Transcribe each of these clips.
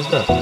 is that?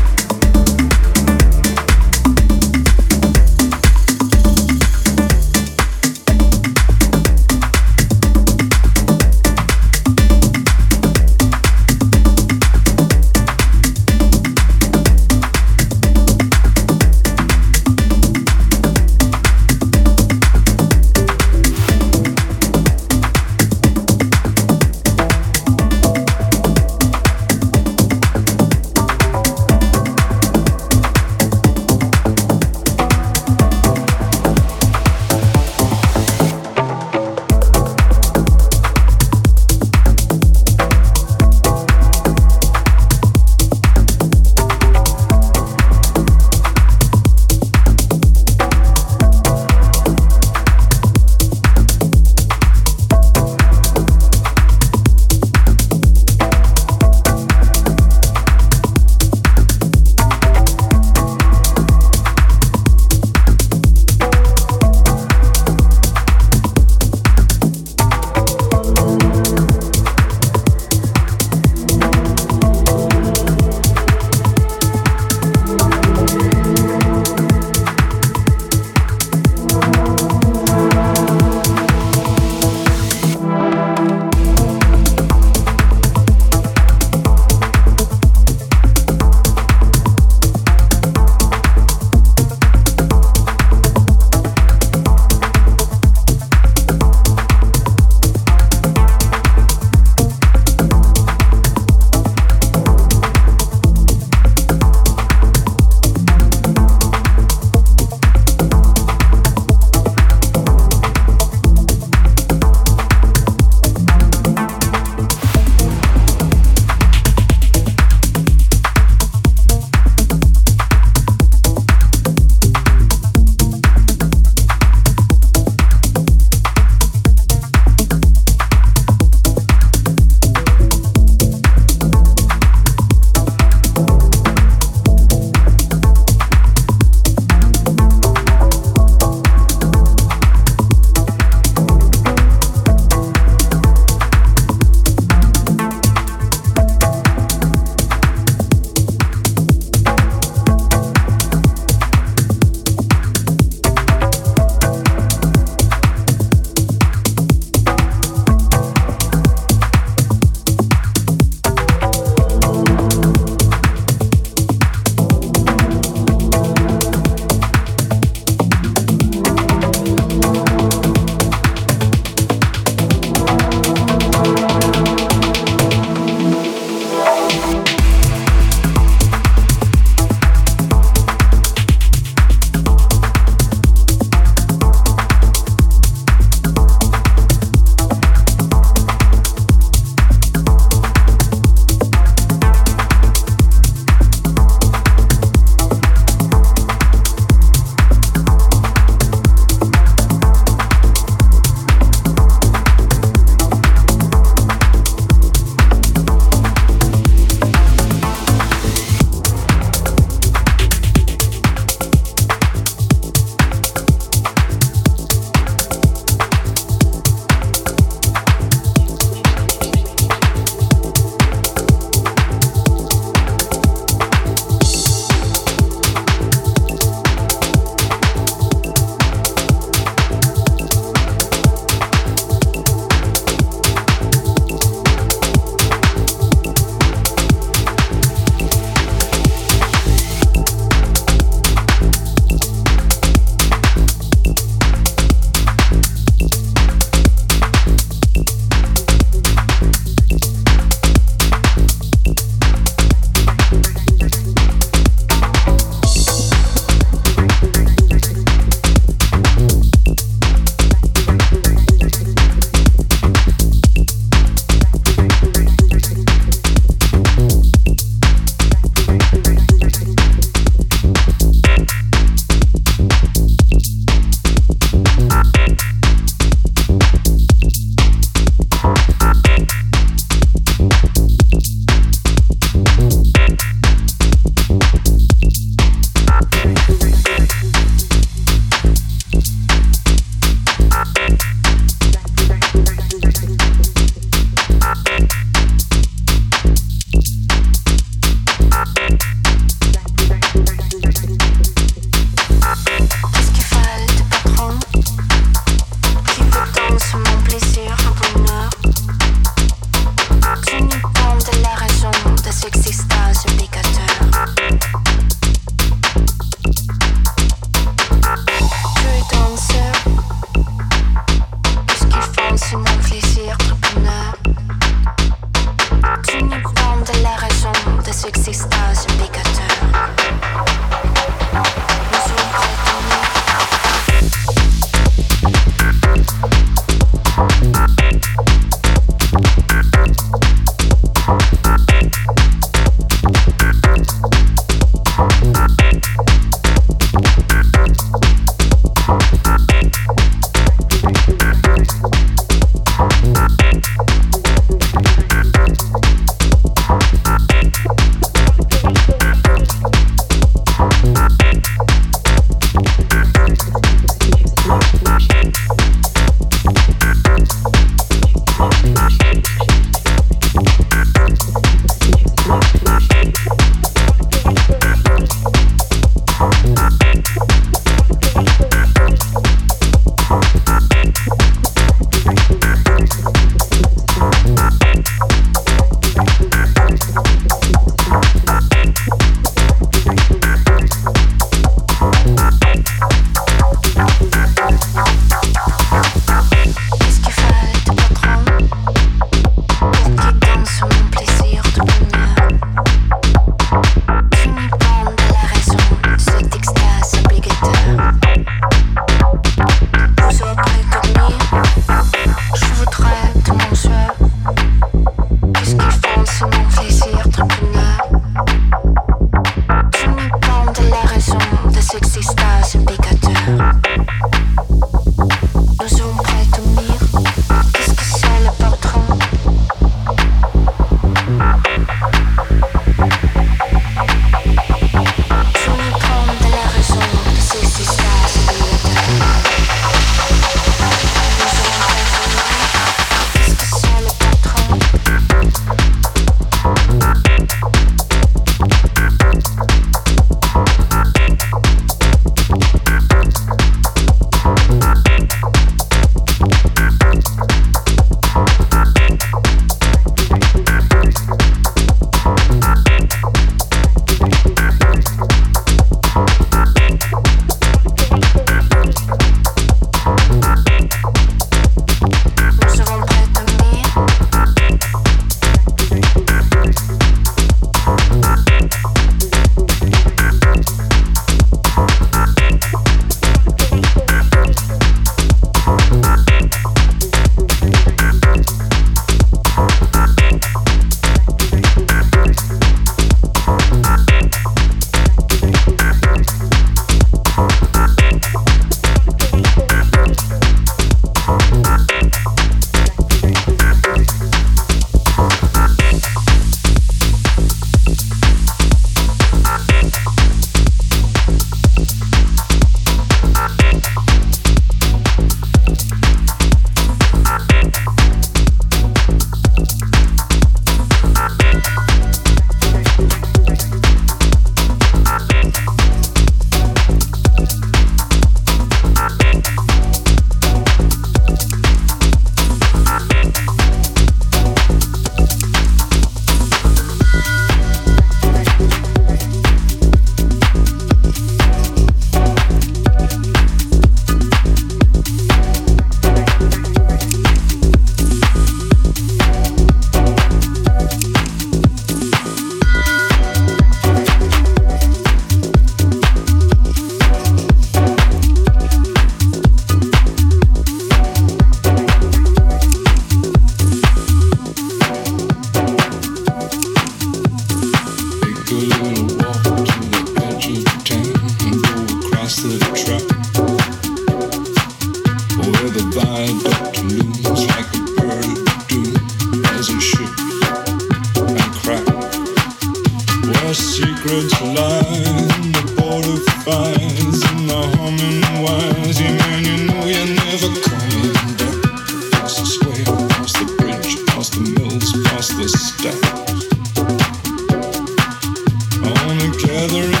together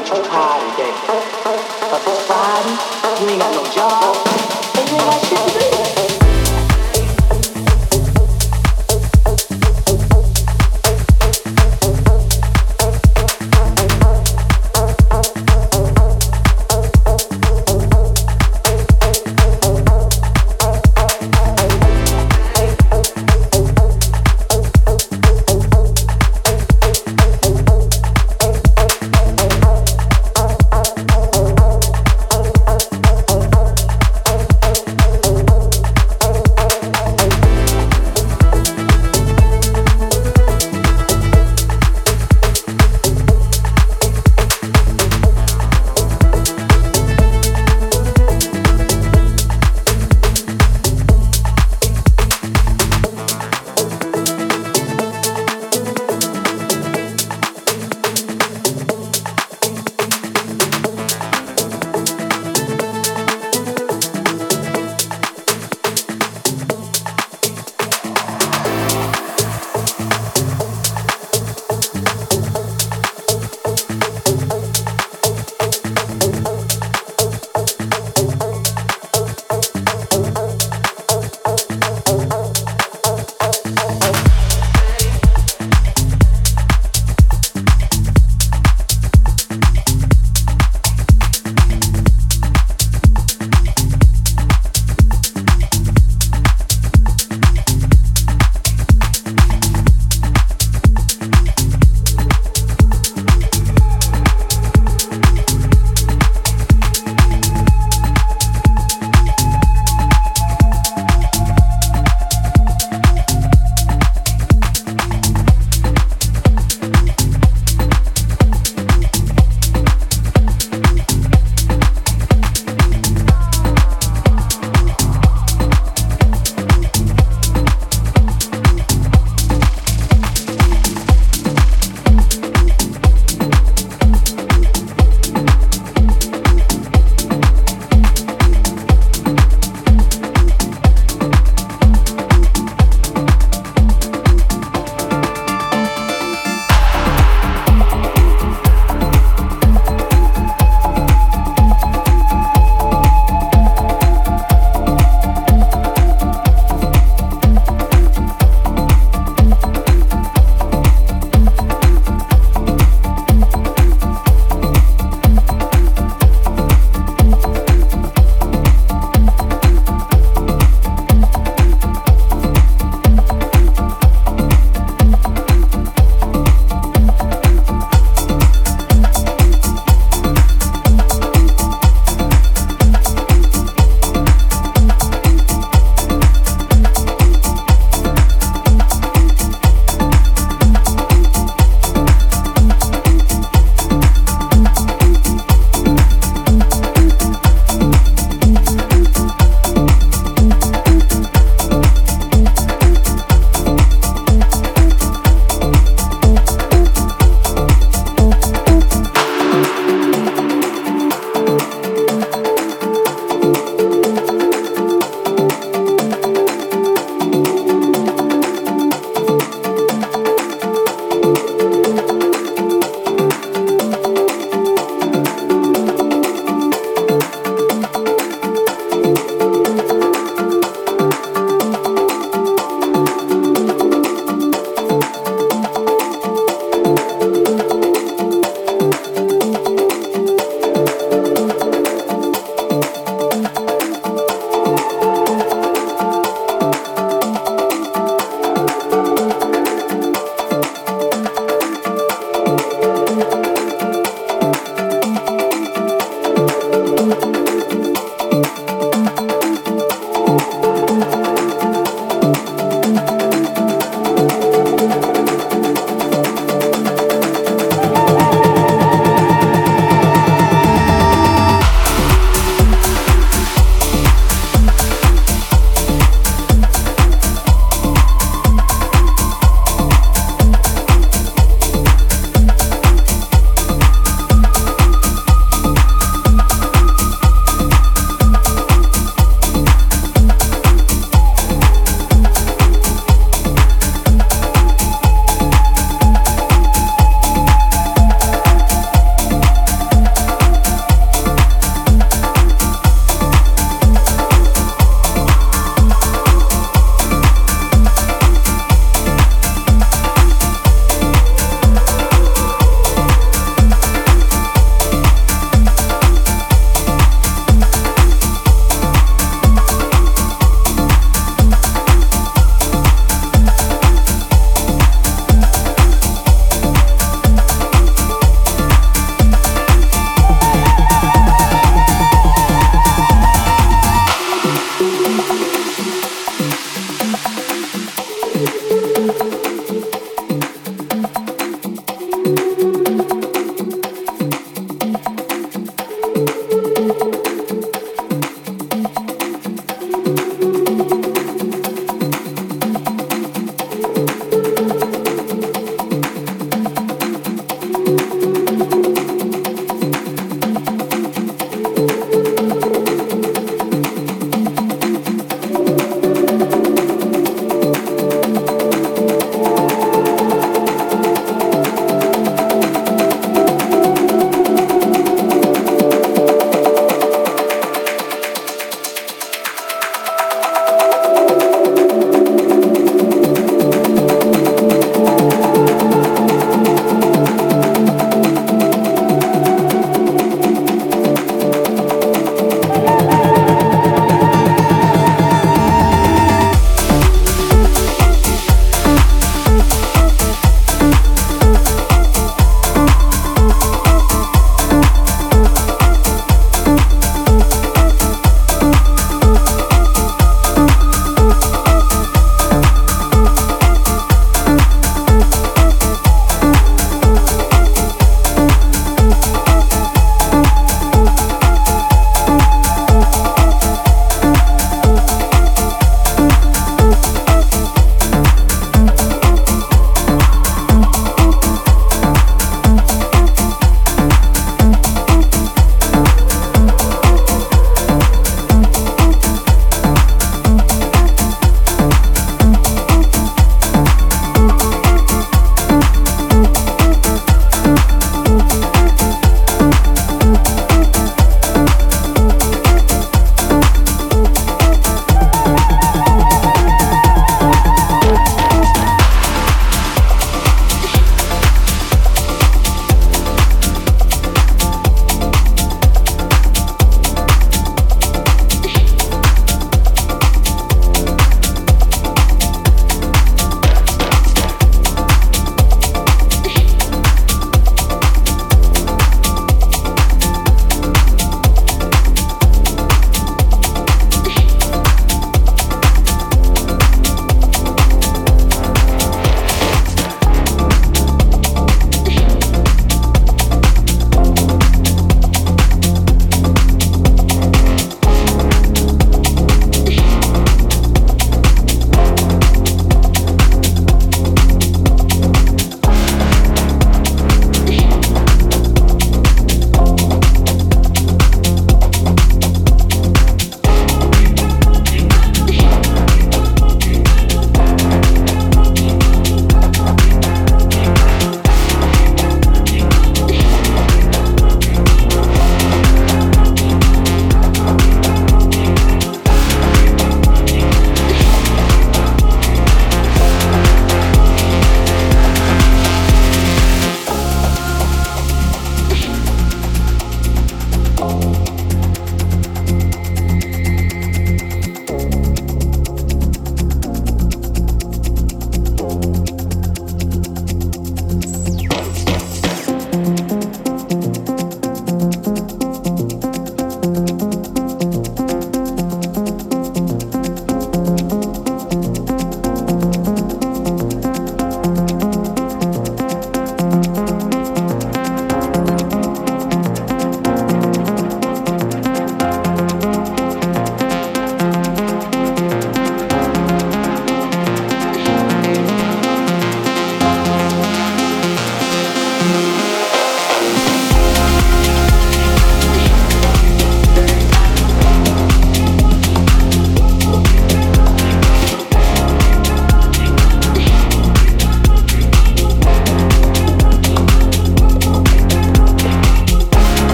work, work hard today. But this Friday, you ain't got no job.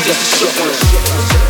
He just